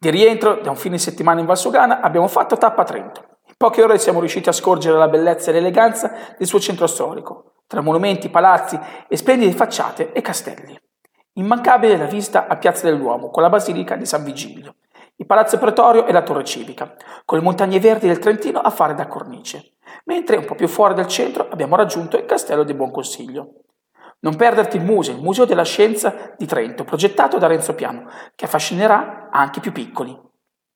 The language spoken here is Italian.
Di rientro da un fine settimana in Valsugana abbiamo fatto tappa a Trento. In poche ore siamo riusciti a scorgere la bellezza e l'eleganza del suo centro storico, tra monumenti, palazzi e splendide facciate e castelli. Immancabile la visita a Piazza del Duomo con la Basilica di San Vigilio, il Palazzo Pretorio e la Torre Civica, con le montagne verdi del Trentino a fare da cornice, mentre un po' più fuori dal centro abbiamo raggiunto il Castello di Buon Consiglio. Non perderti il museo, il Museo della Scienza di Trento, progettato da Renzo Piano, che affascinerà anche i più piccoli.